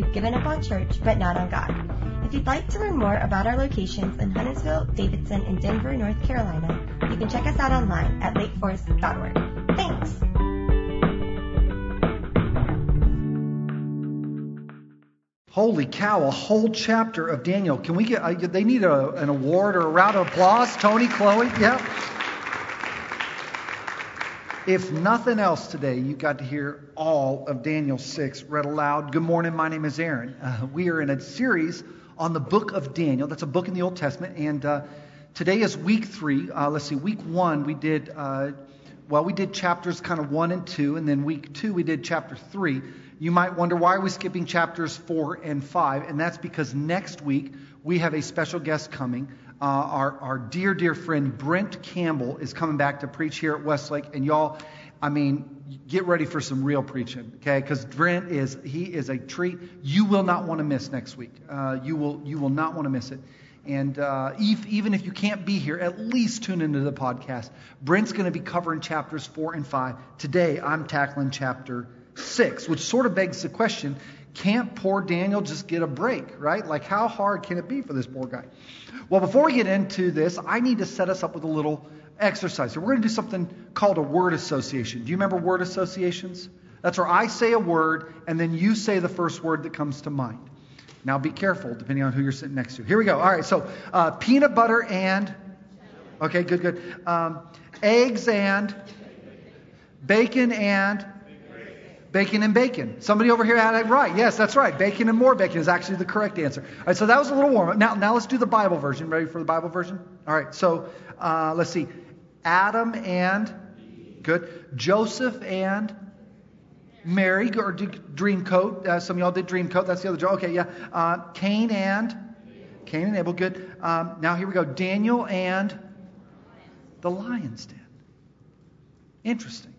we've given up on church, but not on God. If you'd like to learn more about our locations in Huntersville, Davidson, and Denver, North Carolina, you can check us out online at lakeforest.org. Thanks! Holy cow, a whole chapter of Daniel. Can we get, uh, they need a, an award or a round of applause? Tony, Chloe, yeah. If nothing else today, you got to hear all of Daniel 6 read aloud. Good morning, my name is Aron. Uh, we are in a series on the book of Daniel. That's a book in the Old Testament. And uh, today is week three. Uh, let's see, week one, we did, uh, well, we did chapters kind of one and two. And then week two, we did chapter three. You might wonder why are we skipping chapters four and five? And that's because next week we have a special guest coming. Uh, our, our dear, dear friend Brent Campbell is coming back to preach here at Westlake. And y'all, I mean, get ready for some real preaching, okay? Because Brent is, he is a treat. You will not want to miss next week. Uh, you, will, you will not want to miss it. And uh, if, even if you can't be here, at least tune into the podcast. Brent's going to be covering chapters four and five. Today, I'm tackling chapter 6, which sort of begs the question can't poor Daniel just get a break, right? Like, how hard can it be for this poor guy? Well, before we get into this, I need to set us up with a little exercise. So, we're going to do something called a word association. Do you remember word associations? That's where I say a word and then you say the first word that comes to mind. Now, be careful depending on who you're sitting next to. Here we go. All right, so uh, peanut butter and. Okay, good, good. Um, eggs and. Bacon and. Bacon and bacon. Somebody over here had it right. Yes, that's right. Bacon and more bacon is actually the correct answer. All right, so that was a little warm up. Now, now let's do the Bible version. Ready for the Bible version? All right, so uh, let's see. Adam and, good. Joseph and Mary, or dream coat. Uh, some of y'all did dream coat. That's the other joke. Okay, yeah. Uh, Cain and, Cain and Abel, good. Um, now here we go. Daniel and the lion's den. Interesting.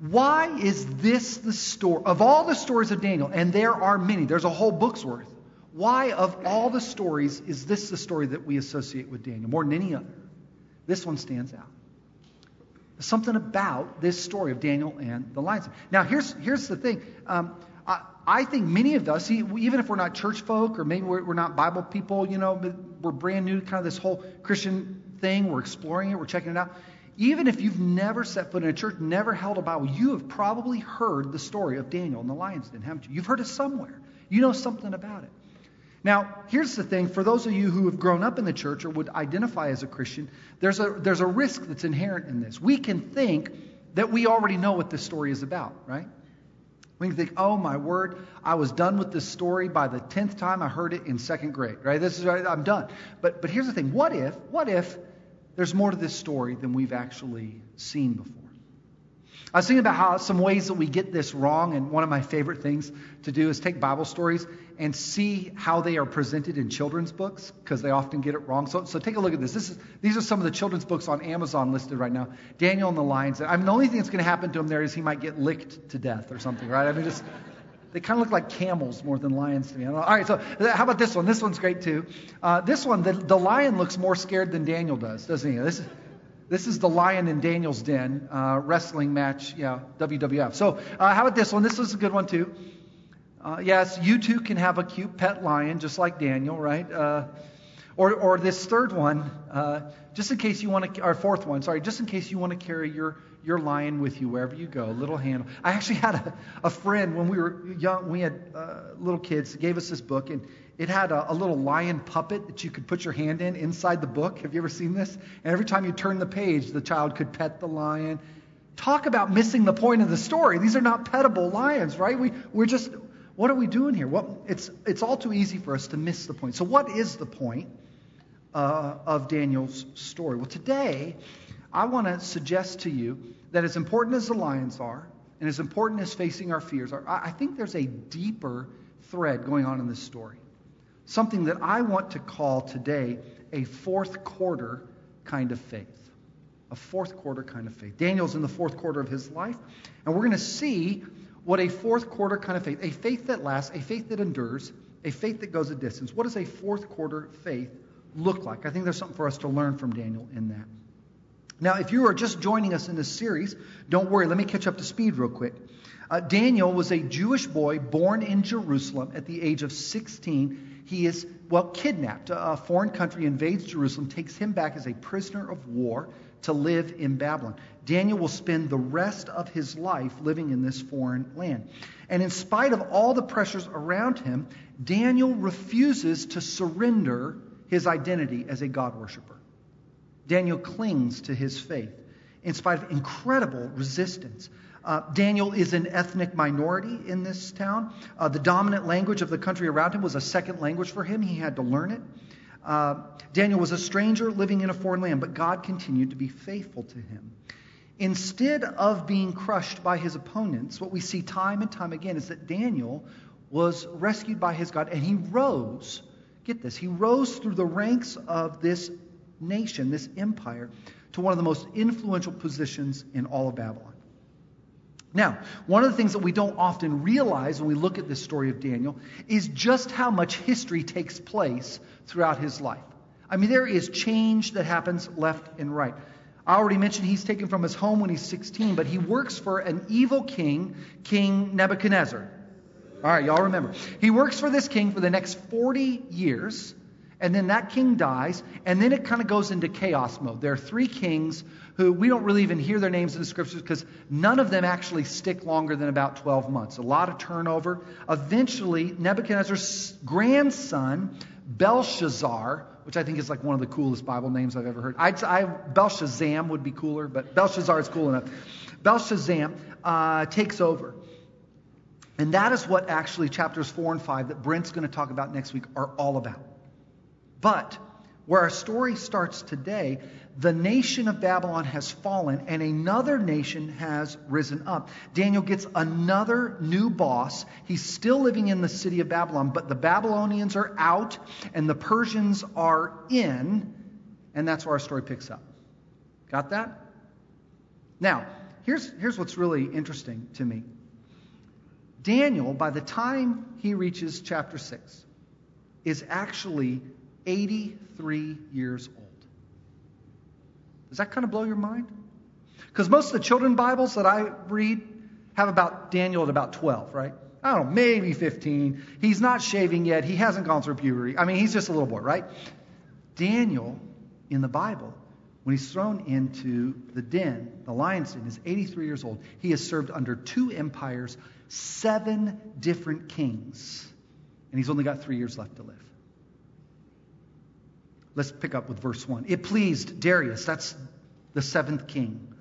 Why is this the story? Of all the stories of Daniel, and there are many, there's a whole book's worth. Why, of all the stories, is this the story that we associate with Daniel more than any other? This one stands out. Something about this story of Daniel and the lions. Now, here's, here's the thing. Um, I, I, think many of us, even if we're not church folk or maybe we're, we're not Bible people, you know, we're brand new to kind of this whole Christian thing, we're exploring it, we're checking it out. Even if you've never set foot in a church, never held a Bible, you have probably heard the story of Daniel and the lion's den, haven't you? You've heard it somewhere. You know something about it. Now, here's the thing for those of you who have grown up in the church or would identify as a Christian, there's a, there's a risk that's inherent in this. We can think that we already know what this story is about, right? We can think, oh my word, I was done with this story by the tenth time I heard it in second grade, right? This is I'm done. But but here's the thing: what if what if there's more to this story than we've actually seen before. I was thinking about how some ways that we get this wrong, and one of my favorite things to do is take Bible stories and see how they are presented in children's books, because they often get it wrong. So, so take a look at this. this is, these are some of the children's books on Amazon listed right now. Daniel and the Lions. I mean, the only thing that's going to happen to him there is he might get licked to death or something, right? I mean, just they kind of look like camels more than lions to me. All right, so how about this one? This one's great too. Uh, this one, the, the lion looks more scared than Daniel does, doesn't he? This is, this is the lion in Daniel's den uh, wrestling match, yeah, WWF. So uh, how about this one? This is a good one too. Uh, yes, you too can have a cute pet lion just like Daniel, right? Uh, or, or this third one, uh, just in case you want to, or fourth one, sorry, just in case you want to carry your your lion with you wherever you go, little handle. I actually had a, a friend when we were young, we had uh, little kids, gave us this book, and it had a, a, little lion puppet that you could put your hand in inside the book. Have you ever seen this? And every time you turn the page, the child could pet the lion. Talk about missing the point of the story. These are not petable lions, right? We, we're just, what are we doing here? Well, it's, it's all too easy for us to miss the point. So, what is the point uh, of Daniel's story? Well, today, I want to suggest to you that as important as the lions are, and as important as facing our fears are, I think there's a deeper thread going on in this story. Something that I want to call today a fourth quarter kind of faith. A fourth quarter kind of faith. Daniel's in the fourth quarter of his life, and we're going to see what a fourth quarter kind of faith, a faith that lasts, a faith that endures, a faith that goes a distance. What does a fourth quarter faith look like? I think there's something for us to learn from Daniel in that. Now, if you are just joining us in this series, don't worry. Let me catch up to speed real quick. Uh, Daniel was a Jewish boy born in Jerusalem at the age of 16. He is, well, kidnapped. A foreign country invades Jerusalem, takes him back as a prisoner of war to live in Babylon. Daniel will spend the rest of his life living in this foreign land. And in spite of all the pressures around him, Daniel refuses to surrender his identity as a God worshiper. Daniel clings to his faith in spite of incredible resistance. Uh, Daniel is an ethnic minority in this town. Uh, the dominant language of the country around him was a second language for him. He had to learn it. Uh, Daniel was a stranger living in a foreign land, but God continued to be faithful to him. Instead of being crushed by his opponents, what we see time and time again is that Daniel was rescued by his God and he rose. Get this, he rose through the ranks of this nation, this empire, to one of the most influential positions in all of Babylon. Now, one of the things that we don't often realize when we look at this story of Daniel is just how much history takes place throughout his life. I mean, there is change that happens left and right. I already mentioned he's taken from his home when he's 16, but he works for an evil king, King Nebuchadnezzar. All right, y'all remember. He works for this king for the next 40 years and then that king dies, and then it kind of goes into chaos mode. There are three kings who we don't really even hear their names in the scriptures because none of them actually stick longer than about 12 months. A lot of turnover. Eventually, Nebuchadnezzar's grandson, Belshazzar, which I think is like one of the coolest Bible names I've ever heard. I'd, I, Belshazzar would be cooler, but Belshazzar is cool enough. Belshazzam uh, takes over. And that is what actually chapters 4 and 5 that Brent's going to talk about next week are all about. But where our story starts today, the nation of Babylon has fallen and another nation has risen up. Daniel gets another new boss. He's still living in the city of Babylon, but the Babylonians are out and the Persians are in, and that's where our story picks up. Got that? Now, here's, here's what's really interesting to me. Daniel, by the time he reaches chapter 6, is actually 83 years old. Does that kind of blow your mind? Because most of the children Bibles that I read have about Daniel at about 12, right? I don't know, maybe 15. He's not shaving yet. He hasn't gone through puberty. I mean, he's just a little boy, right? Daniel in the Bible, when he's thrown into the den, the lion's den, is 83 years old. He has served under two empires, seven different kings, and he's only got three years left to live. Let's pick up with verse 1. It pleased Darius, that's the seventh king,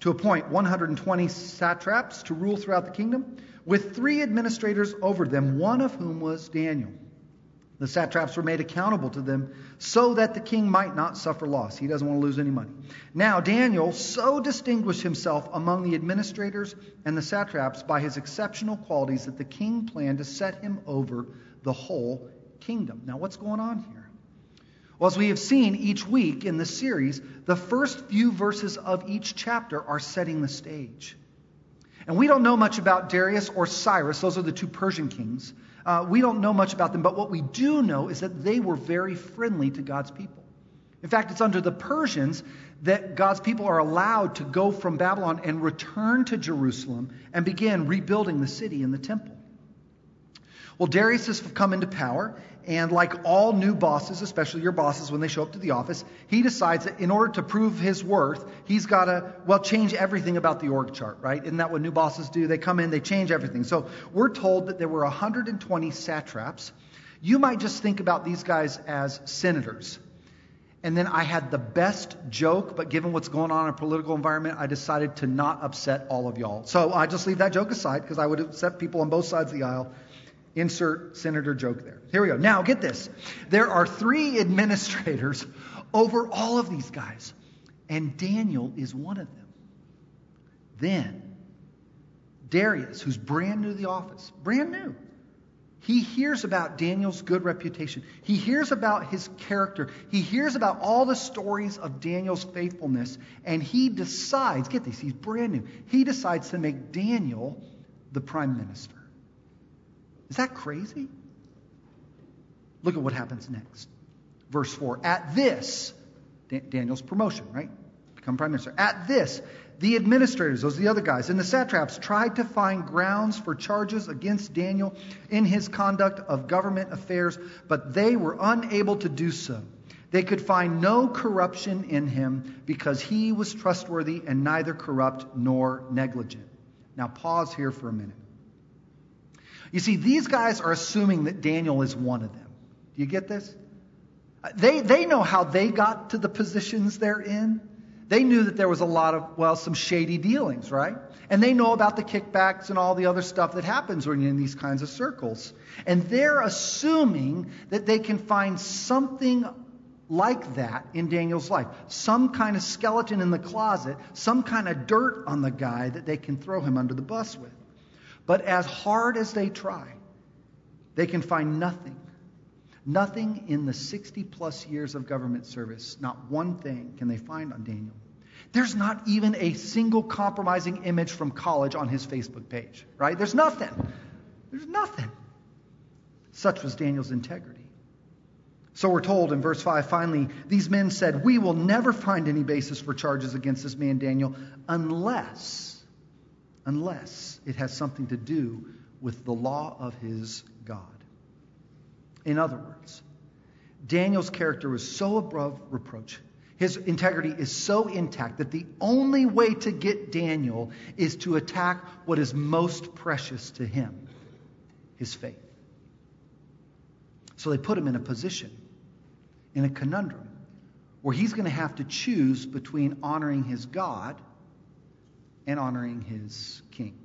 to appoint 120 satraps to rule throughout the kingdom, with three administrators over them, one of whom was Daniel. The satraps were made accountable to them so that the king might not suffer loss. He doesn't want to lose any money. Now, Daniel so distinguished himself among the administrators and the satraps by his exceptional qualities that the king planned to set him over the whole kingdom. Now, what's going on here? Well, as we have seen each week in this series, the first few verses of each chapter are setting the stage. And we don't know much about Darius or Cyrus, those are the two Persian kings. Uh, we don't know much about them, but what we do know is that they were very friendly to God's people. In fact, it's under the Persians that God's people are allowed to go from Babylon and return to Jerusalem and begin rebuilding the city and the temple. Well, Darius has come into power, and like all new bosses, especially your bosses when they show up to the office, he decides that in order to prove his worth, he's got to, well, change everything about the org chart, right? Isn't that what new bosses do? They come in, they change everything. So we're told that there were 120 satraps. You might just think about these guys as senators. And then I had the best joke, but given what's going on in a political environment, I decided to not upset all of y'all. So I just leave that joke aside because I would upset people on both sides of the aisle Insert senator joke there. Here we go. Now, get this. There are three administrators over all of these guys, and Daniel is one of them. Then, Darius, who's brand new to the office, brand new, he hears about Daniel's good reputation. He hears about his character. He hears about all the stories of Daniel's faithfulness, and he decides get this, he's brand new. He decides to make Daniel the prime minister. Is that crazy? Look at what happens next. Verse 4. At this, Daniel's promotion, right? become prime minister. At this, the administrators, those are the other guys, and the satraps tried to find grounds for charges against Daniel in his conduct of government affairs, but they were unable to do so. They could find no corruption in him because he was trustworthy and neither corrupt nor negligent. Now, pause here for a minute. You see, these guys are assuming that Daniel is one of them. Do you get this? They, they know how they got to the positions they're in. They knew that there was a lot of, well, some shady dealings, right? And they know about the kickbacks and all the other stuff that happens when you're in these kinds of circles. And they're assuming that they can find something like that in Daniel's life. Some kind of skeleton in the closet, some kind of dirt on the guy that they can throw him under the bus with. But as hard as they try, they can find nothing. Nothing in the 60 plus years of government service, not one thing can they find on Daniel. There's not even a single compromising image from college on his Facebook page, right? There's nothing. There's nothing. Such was Daniel's integrity. So we're told in verse 5 finally, these men said, We will never find any basis for charges against this man Daniel unless, unless it has something to do with the law of his God. In other words, Daniel's character was so above reproach, his integrity is so intact that the only way to get Daniel is to attack what is most precious to him his faith. So they put him in a position, in a conundrum, where he's going to have to choose between honoring his God and honoring his king.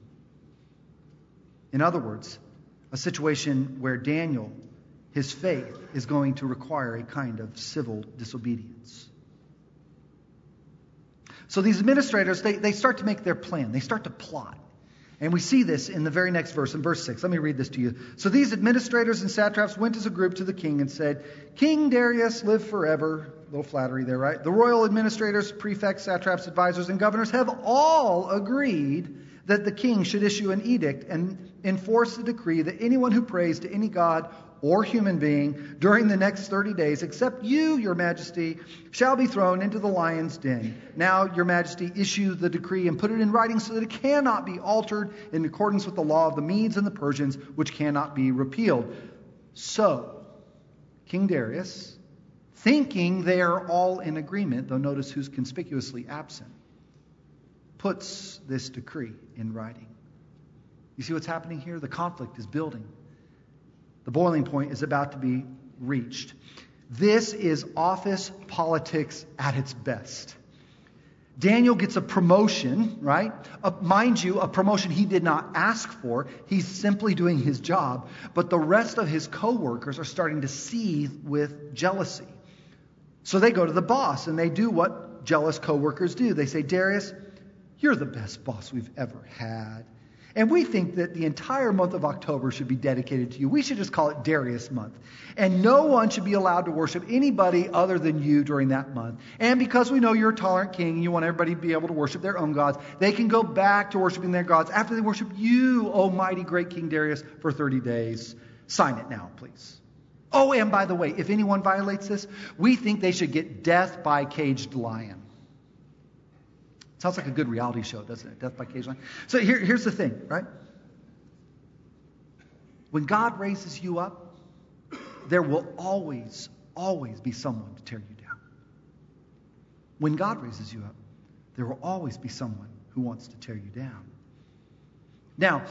In other words, a situation where Daniel, his faith, is going to require a kind of civil disobedience. So these administrators, they, they start to make their plan. They start to plot. And we see this in the very next verse, in verse 6. Let me read this to you. So these administrators and satraps went as a group to the king and said, King Darius, live forever. A little flattery there, right? The royal administrators, prefects, satraps, advisors, and governors have all agreed that the king should issue an edict and enforce the decree that anyone who prays to any god or human being during the next 30 days, except you, your majesty, shall be thrown into the lion's den. Now, your majesty, issue the decree and put it in writing so that it cannot be altered in accordance with the law of the Medes and the Persians, which cannot be repealed. So, King Darius, thinking they are all in agreement, though notice who's conspicuously absent, puts this decree in writing. You see what's happening here? The conflict is building. The boiling point is about to be reached. This is office politics at its best. Daniel gets a promotion, right? Uh, mind you, a promotion he did not ask for. He's simply doing his job. But the rest of his coworkers are starting to seethe with jealousy. So they go to the boss and they do what jealous coworkers do. They say, Darius, you're the best boss we've ever had. And we think that the entire month of October should be dedicated to you. We should just call it Darius month. And no one should be allowed to worship anybody other than you during that month. And because we know you're a tolerant king and you want everybody to be able to worship their own gods, they can go back to worshiping their gods after they worship you, almighty great King Darius, for 30 days. Sign it now, please. Oh, and by the way, if anyone violates this, we think they should get death by caged lion. Sounds like a good reality show, doesn't it? Death by Cage Lion. So here, here's the thing, right? When God raises you up, there will always, always be someone to tear you down. When God raises you up, there will always be someone who wants to tear you down. Now,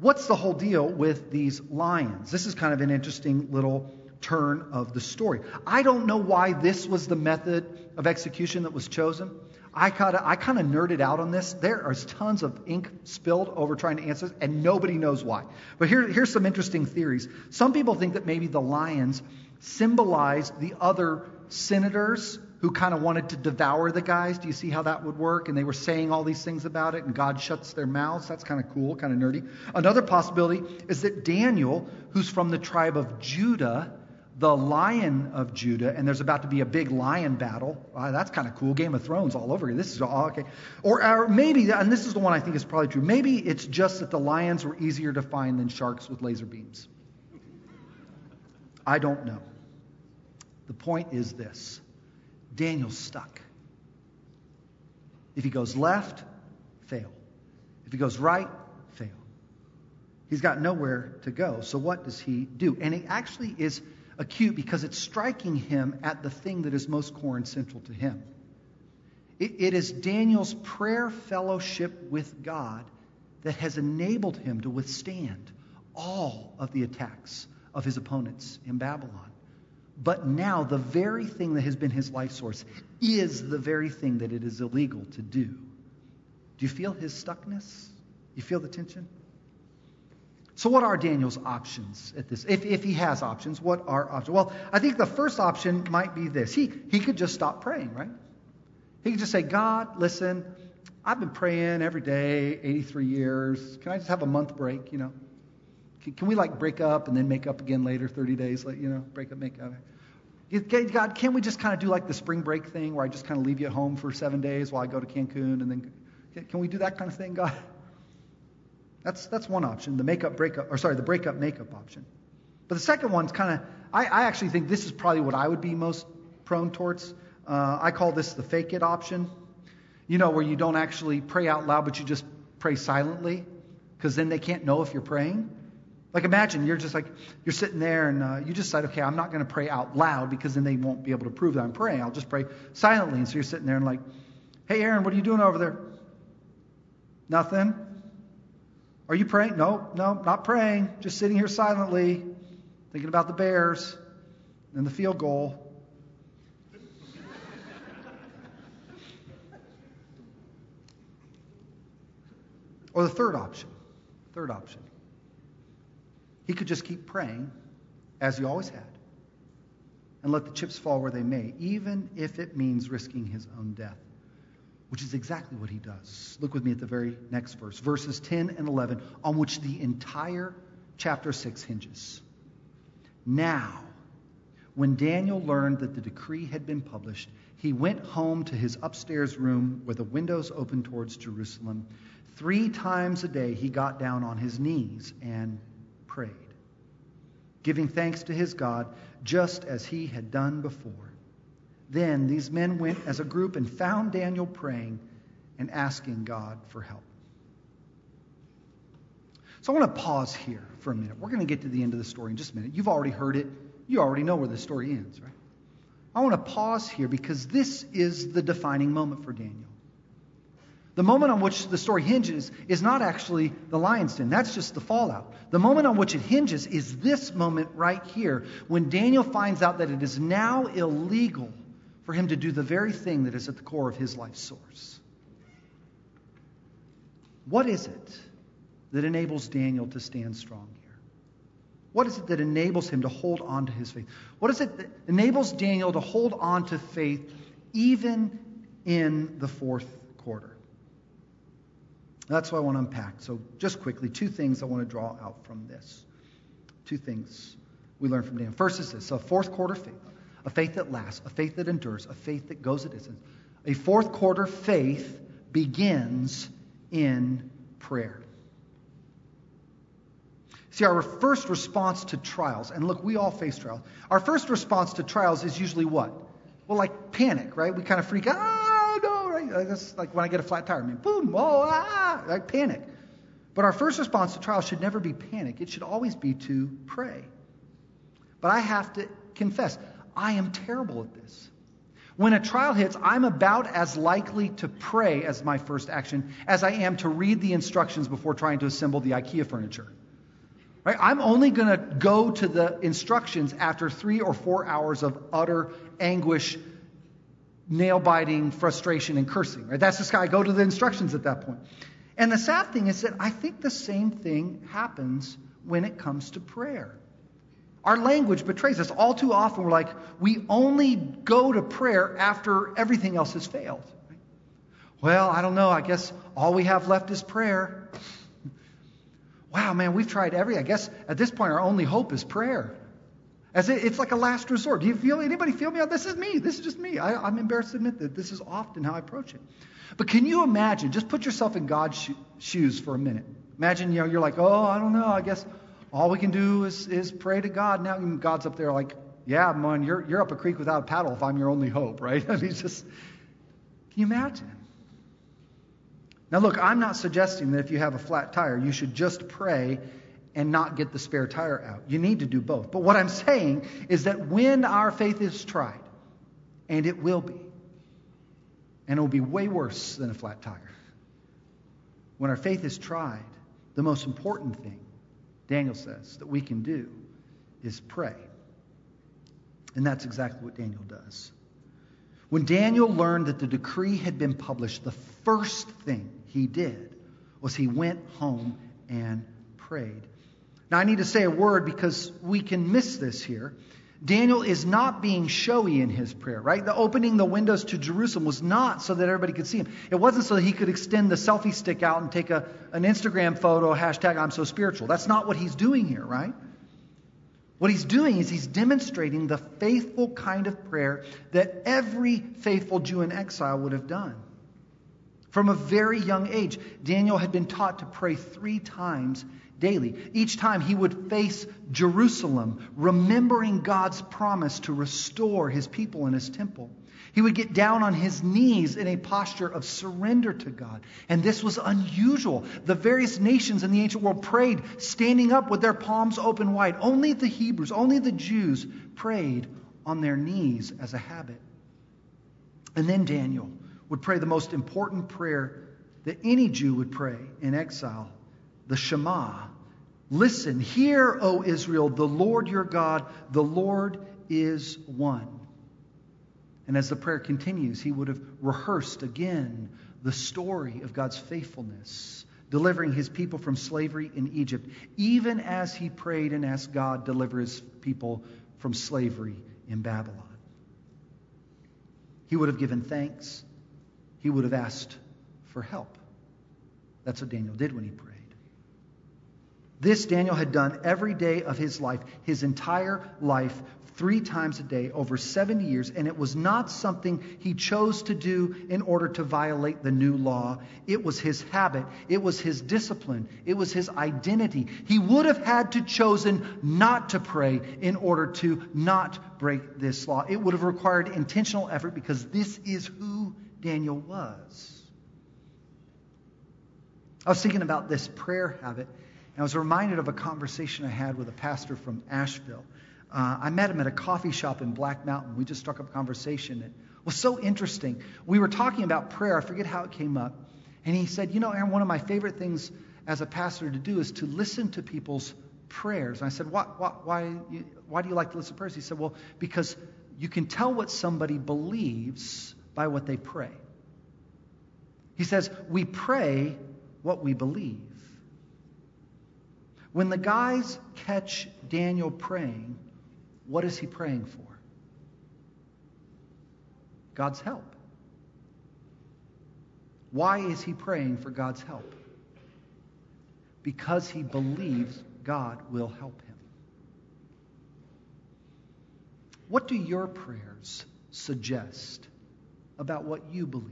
what's the whole deal with these lions? This is kind of an interesting little turn of the story. I don't know why this was the method of execution that was chosen. I kind of I kind of nerded out on this. There is tons of ink spilled over trying to answer this, and nobody knows why. But here, here's some interesting theories. Some people think that maybe the lions symbolized the other senators who kind of wanted to devour the guys. Do you see how that would work? And they were saying all these things about it, and God shuts their mouths. That's kind of cool, kind of nerdy. Another possibility is that Daniel, who's from the tribe of Judah, the lion of Judah, and there's about to be a big lion battle. Uh, that's kind of cool. Game of Thrones all over here. This is all okay. Or, or maybe, and this is the one I think is probably true, maybe it's just that the lions were easier to find than sharks with laser beams. I don't know. The point is this Daniel's stuck. If he goes left, fail. If he goes right, fail. He's got nowhere to go. So what does he do? And it actually is acute because it's striking him at the thing that is most core and central to him. it, it is Daniel's prayer fellowship with God that has enabled him to withstand all of the attacks of his opponents in Babylon. But now, the very thing that has been his life source is the very thing that it is illegal to do. Do you feel his stuckness? You feel the tension? So, what are Daniel's options at this? If, if he has options, what are options? Well, I think the first option might be this. He, he could just stop praying, right? He could just say, God, listen, I've been praying every day, 83 years. Can I just have a month break, you know? Can, can we like break up and then make up again later, 30 days later, you know, break up, make up? God, can't we just kind of do like the spring break thing where I just kind of leave you at home for seven days while I go to Cancun and then, can we do that kind of thing, God? That's, that's one option, the makeup breakup, or sorry, the breakup makeup option. But the second one's kind of, I, I actually think this is probably what I would be most prone towards. Uh, I call this the fake it option. You know, where you don't actually pray out loud, but you just pray silently, because then they can't know if you're praying. Like imagine you're just like you're sitting there and uh, you just decide, okay, I'm not going to pray out loud because then they won't be able to prove that I'm praying. I'll just pray silently. And so you're sitting there and like, hey, Aron, what are you doing over there? Nothing. Are you praying? No, no, not praying. Just sitting here silently, thinking about the Bears and the field goal. or the third option. Third option. He could just keep praying as he always had and let the chips fall where they may, even if it means risking his own death, which is exactly what he does. Look with me at the very next verse, verses 10 and 11, on which the entire chapter 6 hinges. Now, when Daniel learned that the decree had been published, he went home to his upstairs room where the windows opened towards Jerusalem. Three times a day he got down on his knees and prayed, giving thanks to his God just as he had done before. Then these men went as a group and found Daniel praying and asking God for help. So I want to pause here for a minute. We're going to get to the end of the story in just a minute. You've already heard it, you already know where the story ends, right? I want to pause here because this is the defining moment for Daniel. The moment on which the story hinges is not actually the lion's den. That's just the fallout. The moment on which it hinges is this moment right here when Daniel finds out that it is now illegal for him to do the very thing that is at the core of his life source. What is it that enables Daniel to stand strong here? What is it that enables him to hold on to his faith? What is it that enables Daniel to hold on to faith even in the fourth quarter? That's what I want to unpack. So, just quickly, two things I want to draw out from this. Two things we learn from Daniel. First is this a fourth quarter faith, a faith that lasts, a faith that endures, a faith that goes a distance. A fourth quarter faith begins in prayer. See, our first response to trials, and look, we all face trials. Our first response to trials is usually what? Well, like panic, right? We kind of freak out right? That's like when I get a flat tire. I mean, boom, whoa, ah, like panic. But our first response to trials should never be panic. It should always be to pray. But I have to confess, I am terrible at this. When a trial hits, I'm about as likely to pray as my first action as I am to read the instructions before trying to assemble the IKEA furniture. Right? I'm only going to go to the instructions after three or four hours of utter anguish nail biting frustration and cursing. Right? That's just how I go to the instructions at that point. And the sad thing is that I think the same thing happens when it comes to prayer. Our language betrays us. All too often, we're like, we only go to prayer after everything else has failed. Well, I don't know. I guess all we have left is prayer. wow, man, we've tried every. I guess at this point, our only hope is prayer. As it, it's like a last resort. Do you feel anybody feel me? This is me. This is just me. I, am embarrassed to admit that this is often how I approach it. But can you imagine? Just put yourself in God's sho- shoes for a minute. Imagine you know you're like, oh, I don't know. I guess all we can do is is pray to God. Now God's up there like, yeah, man, you're you're up a creek without a paddle if I'm your only hope, right? Just. Can you imagine? Now, look, I'm not suggesting that if you have a flat tire, you should just pray and not get the spare tire out. You need to do both. But what I'm saying is that when our faith is tried, and it will be, and it will be way worse than a flat tire, when our faith is tried, the most important thing, Daniel says, that we can do is pray. And that's exactly what Daniel does. When Daniel learned that the decree had been published, the first thing he did was he went home and prayed. Now, I need to say a word because we can miss this here. Daniel is not being showy in his prayer, right? The opening the windows to Jerusalem was not so that everybody could see him. It wasn't so that he could extend the selfie stick out and take a, an Instagram photo, hashtag I'm so spiritual. That's not what he's doing here, right? What he's doing is he's demonstrating the faithful kind of prayer that every faithful Jew in exile would have done. From a very young age, Daniel had been taught to pray three times daily. Each time he would face Jerusalem, remembering God's promise to restore his people and his temple. He would get down on his knees in a posture of surrender to God. And this was unusual. The various nations in the ancient world prayed standing up with their palms open wide. Only the Hebrews, only the Jews prayed on their knees as a habit. And then Daniel would pray the most important prayer that any Jew would pray in exile the Shema. Listen, hear, O Israel, the Lord your God, the Lord is one. And as the prayer continues, he would have rehearsed again the story of God's faithfulness, delivering his people from slavery in Egypt, even as he prayed and asked God to deliver his people from slavery in Babylon. He would have given thanks. He would have asked for help. That's what Daniel did when he prayed. This Daniel had done every day of his life, his entire life, three times a day over 70 years, and it was not something he chose to do in order to violate the new law. It was his habit, it was his discipline, it was his identity. He would have had to chosen not to pray in order to not break this law. It would have required intentional effort because this is who Daniel was. I was thinking about this prayer habit, and I was reminded of a conversation I had with a pastor from Asheville. Uh, I met him at a coffee shop in Black Mountain. We just struck up a conversation. It was so interesting. We were talking about prayer. I forget how it came up. And he said, You know, Aron, one of my favorite things as a pastor to do is to listen to people's prayers. And I said, Why, why, why, why do you like to listen to prayers? He said, Well, because you can tell what somebody believes by what they pray. He says, We pray what we believe. When the guys catch Daniel praying, what is he praying for? God's help. Why is he praying for God's help? Because he believes God will help him. What do your prayers suggest about what you believe?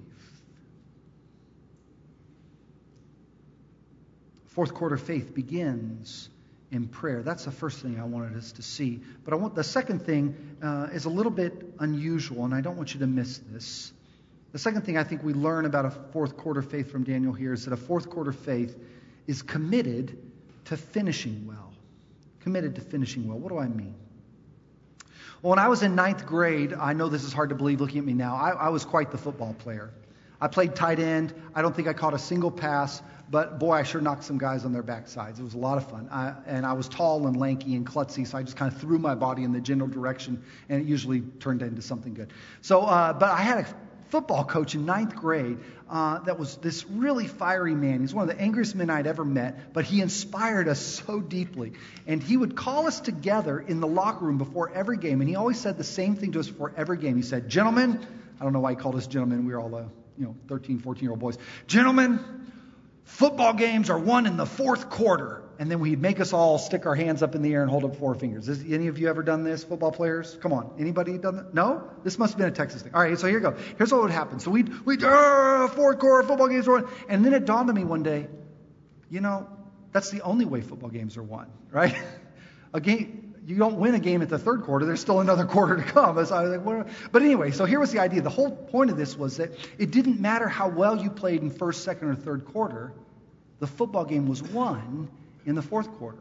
Fourth quarter faith begins in prayer. That's the first thing I wanted us to see. But I want the second thing uh, is a little bit unusual, and I don't want you to miss this. The second thing I think we learn about a fourth quarter faith from Daniel here is that a fourth quarter faith is committed to finishing well. Committed to finishing well. What do I mean? Well, when I was in ninth grade, I know this is hard to believe looking at me now, I, I was quite the football player. I played tight end. I don't think I caught a single pass, but boy, I sure knocked some guys on their backsides. It was a lot of fun. I, and I was tall and lanky and klutzy, so I just kind of threw my body in the general direction, and it usually turned into something good. So, uh, but I had a football coach in ninth grade uh, that was this really fiery man. He's one of the angriest men I'd ever met, but he inspired us so deeply. And he would call us together in the locker room before every game, and he always said the same thing to us before every game. He said, Gentlemen, I don't know why he called us gentlemen. We were all uh, you know, 13, 14 year old boys. Gentlemen, football games are won in the fourth quarter. And then we'd make us all stick our hands up in the air and hold up four fingers. Has any of you ever done this, football players? Come on. Anybody done that? No? This must have been a Texas thing. All right, so here you go. Here's what would happen. So we'd, we'd, uh, fourth quarter, football games are won. And then it dawned on me one day, you know, that's the only way football games are won, right? a game, you don't win a game at the third quarter. There's still another quarter to come. So like, but anyway, so here was the idea. The whole point of this was that it didn't matter how well you played in first, second, or third quarter. The football game was won in the fourth quarter.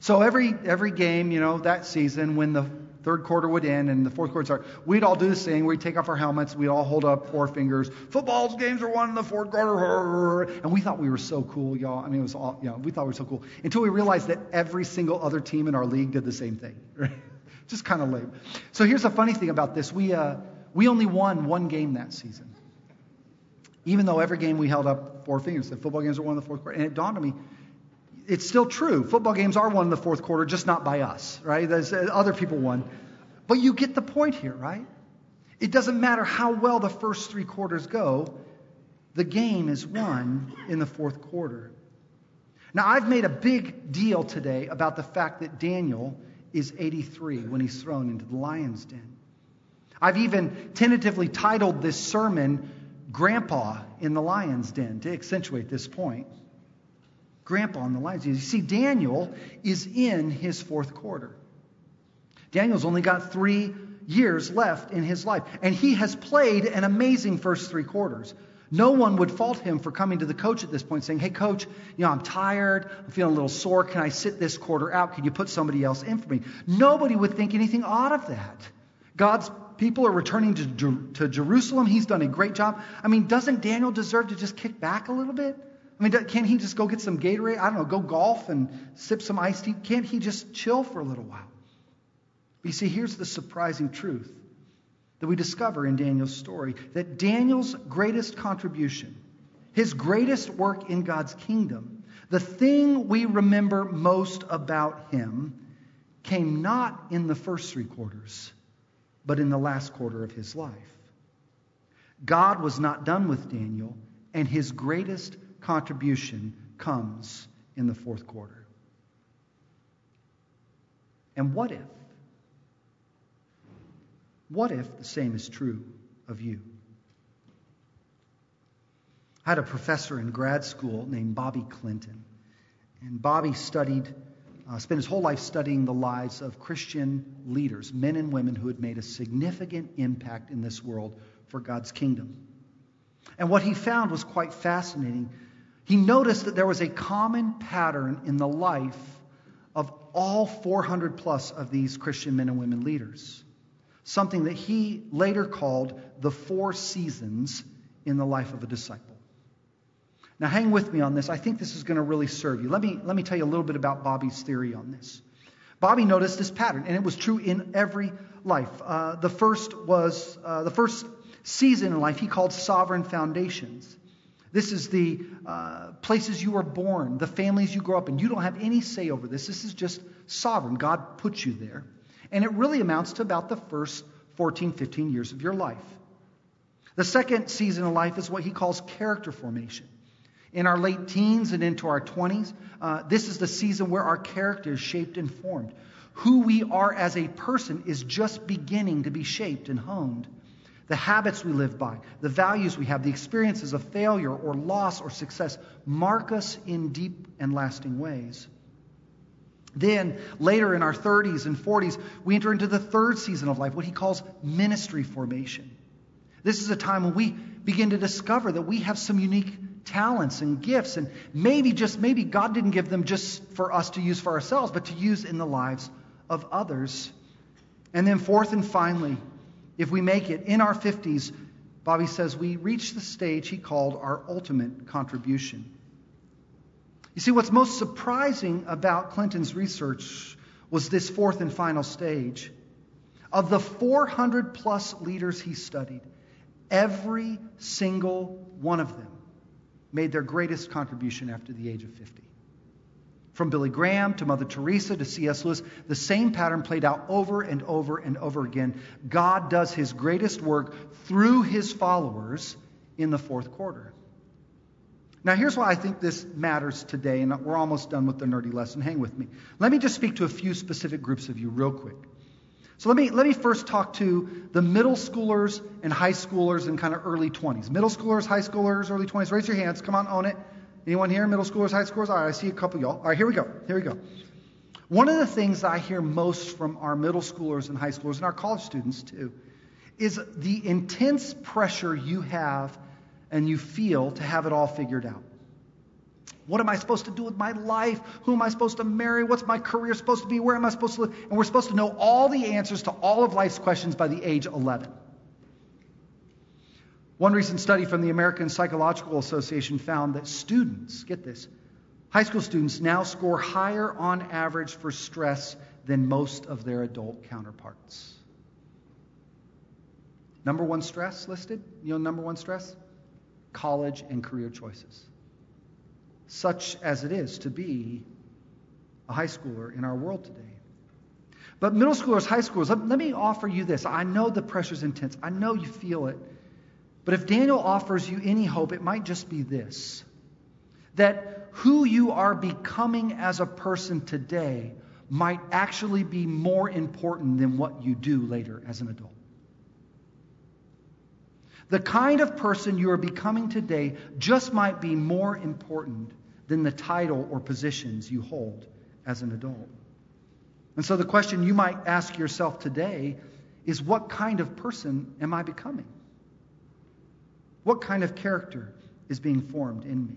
So every every game, you know, that season when the third quarter would end and the fourth quarter start, we'd all do this thing. We'd take off our helmets. We'd all hold up four fingers. Football games are won in the fourth quarter. And we thought we were so cool, y'all. I mean, it was all, you know, we thought we were so cool until we realized that every single other team in our league did the same thing. Right? Just kind of lame. So here's the funny thing about this. We, uh, we only won one game that season. Even though every game we held up four fingers, the football games are won in the fourth quarter. And it dawned on me, it's still true. Football games are won in the fourth quarter, just not by us, right? There's, uh, other people won. But you get the point here, right? It doesn't matter how well the first three quarters go, the game is won in the fourth quarter. Now, I've made a big deal today about the fact that Daniel is 83 when he's thrown into the lion's den. I've even tentatively titled this sermon, Grandpa in the Lion's Den, to accentuate this point grandpa in the lion's. You see, Daniel is in his fourth quarter. Daniel's only got three years left in his life, and he has played an amazing first three quarters. No one would fault him for coming to the coach at this point saying, Hey, coach, you know, I'm tired. I'm feeling a little sore. Can I sit this quarter out? Can you put somebody else in for me? Nobody would think anything odd of that. God's people are returning to, to Jerusalem. He's done a great job. I mean, doesn't Daniel deserve to just kick back a little bit? I mean, can't he just go get some Gatorade? I don't know, go golf and sip some iced tea? Can't he just chill for a little while? But you see, here's the surprising truth that we discover in Daniel's story that Daniel's greatest contribution, his greatest work in God's kingdom, the thing we remember most about him, came not in the first three quarters, but in the last quarter of his life. God was not done with Daniel, and his greatest contribution comes in the fourth quarter. And what if? What if the same is true of you? I had a professor in grad school named Bobby Clinton. And Bobby studied, uh, spent his whole life studying the lives of Christian leaders, men and women who had made a significant impact in this world for God's kingdom. And what he found was quite fascinating he noticed that there was a common pattern in the life of all 400 plus of these Christian men and women leaders. Something that he later called the four seasons in the life of a disciple. Now, hang with me on this. I think this is going to really serve you. Let me, let me tell you a little bit about Bobby's theory on this. Bobby noticed this pattern, and it was true in every life. Uh, the first was uh, the first season in life he called sovereign foundations. This is the uh, places you were born, the families you grow up in. You don't have any say over this. This is just sovereign. God puts you there. And it really amounts to about the first 14, 15 years of your life. The second season of life is what he calls character formation. In our late teens and into our 20s, uh, this is the season where our character is shaped and formed. Who we are as a person is just beginning to be shaped and honed the habits we live by, the values we have, the experiences of failure or loss or success mark us in deep and lasting ways. Then, later in our 30s and 40s, we enter into the third season of life, what he calls ministry formation. This is a time when we begin to discover that we have some unique talents and gifts, and maybe, just maybe, God didn't give them just for us to use for ourselves, but to use in the lives of others. And then, fourth and finally, if we make it in our 50s, Bobby says we reach the stage he called our ultimate contribution. You see, what's most surprising about Clinton's research was this fourth and final stage. Of the 400 plus leaders he studied, every single one of them made their greatest contribution after the age of 50. From Billy Graham to Mother Teresa to C.S. Lewis, the same pattern played out over and over and over again. God does his greatest work through his followers in the fourth quarter. Now, here's why I think this matters today, and we're almost done with the nerdy lesson. Hang with me. Let me just speak to a few specific groups of you real quick. So let me, let me first talk to the middle schoolers and high schoolers and kind of early 20s. Middle schoolers, high schoolers, early 20s. Raise your hands. Come on, own it. Anyone here? Middle schoolers, high schoolers? All right, I see a couple y'all. All right, here we go. Here we go. One of the things that I hear most from our middle schoolers and high schoolers and our college students too is the intense pressure you have and you feel to have it all figured out. What am I supposed to do with my life? Who am I supposed to marry? What's my career supposed to be? Where am I supposed to live? And we're supposed to know all the answers to all of life's questions by the age 11. One recent study from the American Psychological Association found that students, get this, high school students now score higher on average for stress than most of their adult counterparts. Number one stress listed? You know, number one stress? College and career choices. Such as it is to be a high schooler in our world today. But middle schoolers, high schoolers, let, let me offer you this. I know the pressure's intense. I know you feel it. But if Daniel offers you any hope, it might just be this that who you are becoming as a person today might actually be more important than what you do later as an adult. The kind of person you are becoming today just might be more important than the title or positions you hold as an adult. And so the question you might ask yourself today is what kind of person am I becoming? What kind of character is being formed in me?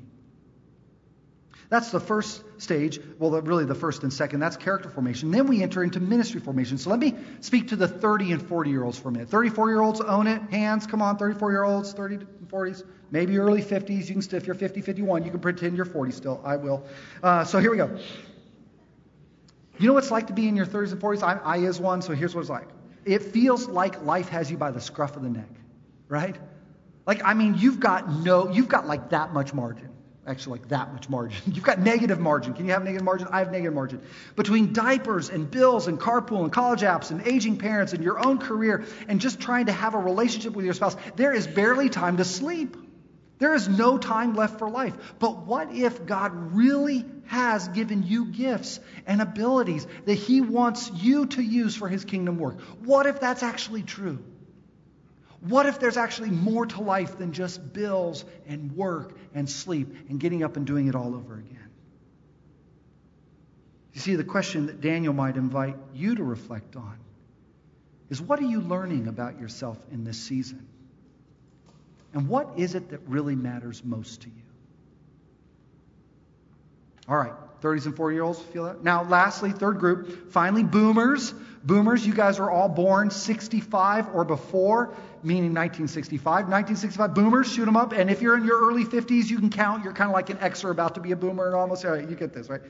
That's the first stage. Well, really, the first and second. That's character formation. Then we enter into ministry formation. So let me speak to the 30 and 40 year olds for a minute. 34 year olds own it. Hands, come on. 34 year olds, 30 and 40s, maybe early 50s. You can still, if you're 50, 51, you can pretend you're 40 still. I will. Uh, so here we go. You know what it's like to be in your 30s and 40s? I, I is one, so here's what it's like. It feels like life has you by the scruff of the neck, right? Like, I mean, you've got no, you've got like that much margin. Actually, like that much margin. You've got negative margin. Can you have negative margin? I have negative margin. Between diapers and bills and carpool and college apps and aging parents and your own career and just trying to have a relationship with your spouse, there is barely time to sleep. There is no time left for life. But what if God really has given you gifts and abilities that He wants you to use for His kingdom work? What if that's actually true? What if there's actually more to life than just bills and work and sleep and getting up and doing it all over again? You see, the question that Daniel might invite you to reflect on is what are you learning about yourself in this season? And what is it that really matters most to you? All right, 30s and 40 year olds feel that? Now, lastly, third group, finally, boomers. Boomers, you guys are all born 65 or before, meaning 1965. 1965, boomers, shoot them up. And if you're in your early 50s, you can count. You're kind of like an X or about to be a boomer almost. All right, you get this, right?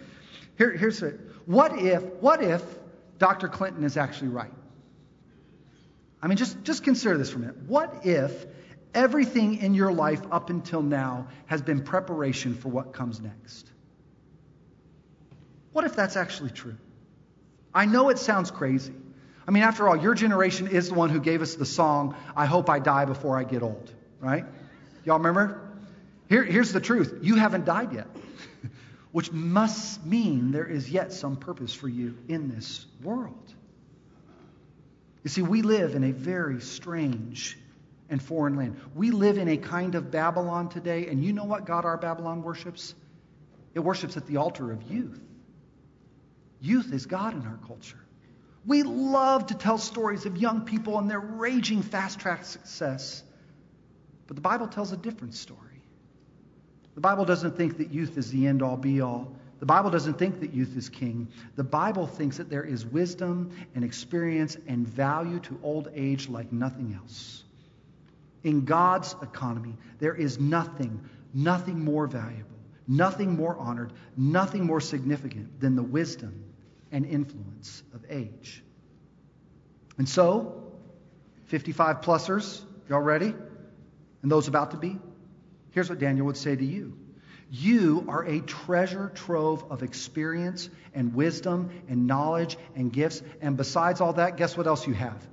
Here, here's it. What if, what if Dr. Clinton is actually right? I mean, just, just consider this for a minute. What if everything in your life up until now has been preparation for what comes next? What if that's actually true? I know it sounds crazy. I mean, after all, your generation is the one who gave us the song, I Hope I Die Before I Get Old, right? Y'all remember? Here, here's the truth you haven't died yet, which must mean there is yet some purpose for you in this world. You see, we live in a very strange and foreign land. We live in a kind of Babylon today, and you know what God our Babylon worships? It worships at the altar of youth. Youth is God in our culture. We love to tell stories of young people and their raging fast track success. But the Bible tells a different story. The Bible doesn't think that youth is the end all be all. The Bible doesn't think that youth is king. The Bible thinks that there is wisdom and experience and value to old age like nothing else. In God's economy, there is nothing, nothing more valuable, nothing more honored, nothing more significant than the wisdom and influence of age. And so, 55 plusers, y'all ready? And those about to be? Here's what Daniel would say to you. You are a treasure trove of experience and wisdom and knowledge and gifts. And besides all that, guess what else you have?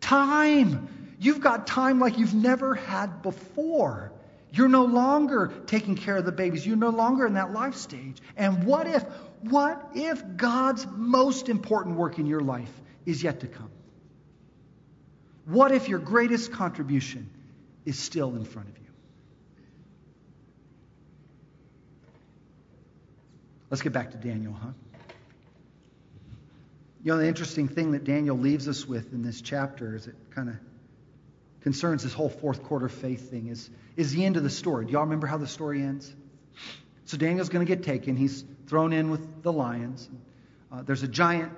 Time. You've got time like you've never had before. You're no longer taking care of the babies. You're no longer in that life stage. And what if, what if God's most important work in your life is yet to come? What if your greatest contribution is still in front of you? Let's get back to Daniel, huh? You know, the interesting thing that Daniel leaves us with in this chapter is it kind of concerns this whole fourth quarter faith thing is, is the end of the story. Do y'all remember how the story ends? So Daniel's going to get taken. He's thrown in with the lions. Uh, there's a giant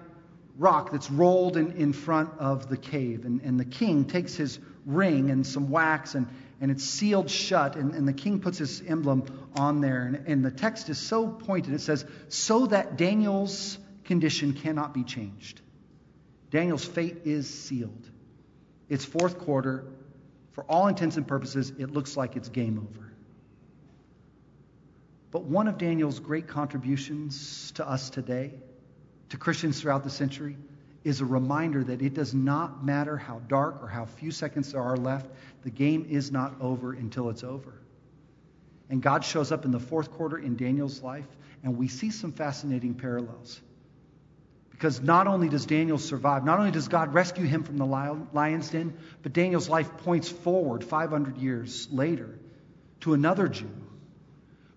rock that's rolled in, in front of the cave. And, and the king takes his ring and some wax and, and it's sealed shut. And, and the king puts his emblem on there. And, and the text is so pointed. It says, so that Daniel's condition cannot be changed. Daniel's fate is sealed. It's fourth quarter. For all intents and purposes, it looks like it's game over. But one of Daniel's great contributions to us today, to Christians throughout the century, is a reminder that it does not matter how dark or how few seconds there are left, the game is not over until it's over. And God shows up in the fourth quarter in Daniel's life, and we see some fascinating parallels. Because not only does Daniel survive, not only does God rescue him from the lion's den, but Daniel's life points forward 500 years later to another Jew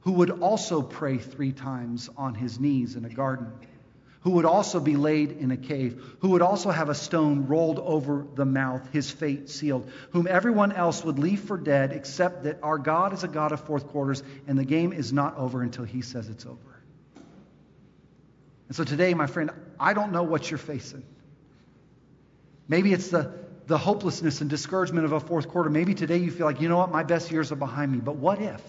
who would also pray three times on his knees in a garden, who would also be laid in a cave, who would also have a stone rolled over the mouth, his fate sealed, whom everyone else would leave for dead, except that our God is a God of fourth quarters, and the game is not over until he says it's over. And so today, my friend, I don't know what you're facing. Maybe it's the, the hopelessness and discouragement of a fourth quarter. Maybe today you feel like, you know what, my best years are behind me. But what if?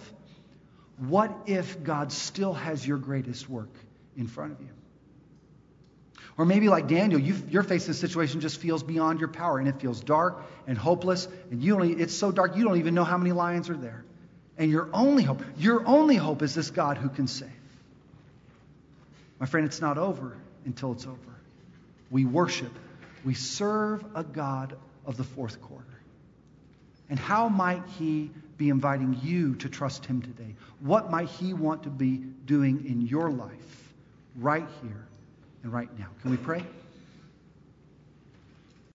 What if God still has your greatest work in front of you? Or maybe, like Daniel, you, are facing a situation just feels beyond your power, and it feels dark and hopeless, and you only, it's so dark you don't even know how many lions are there. And your only hope, your only hope is this God who can save. My friend, it's not over until it's over. We worship, we serve a God of the fourth quarter. And how might He be inviting you to trust Him today? What might He want to be doing in your life right here and right now? Can we pray?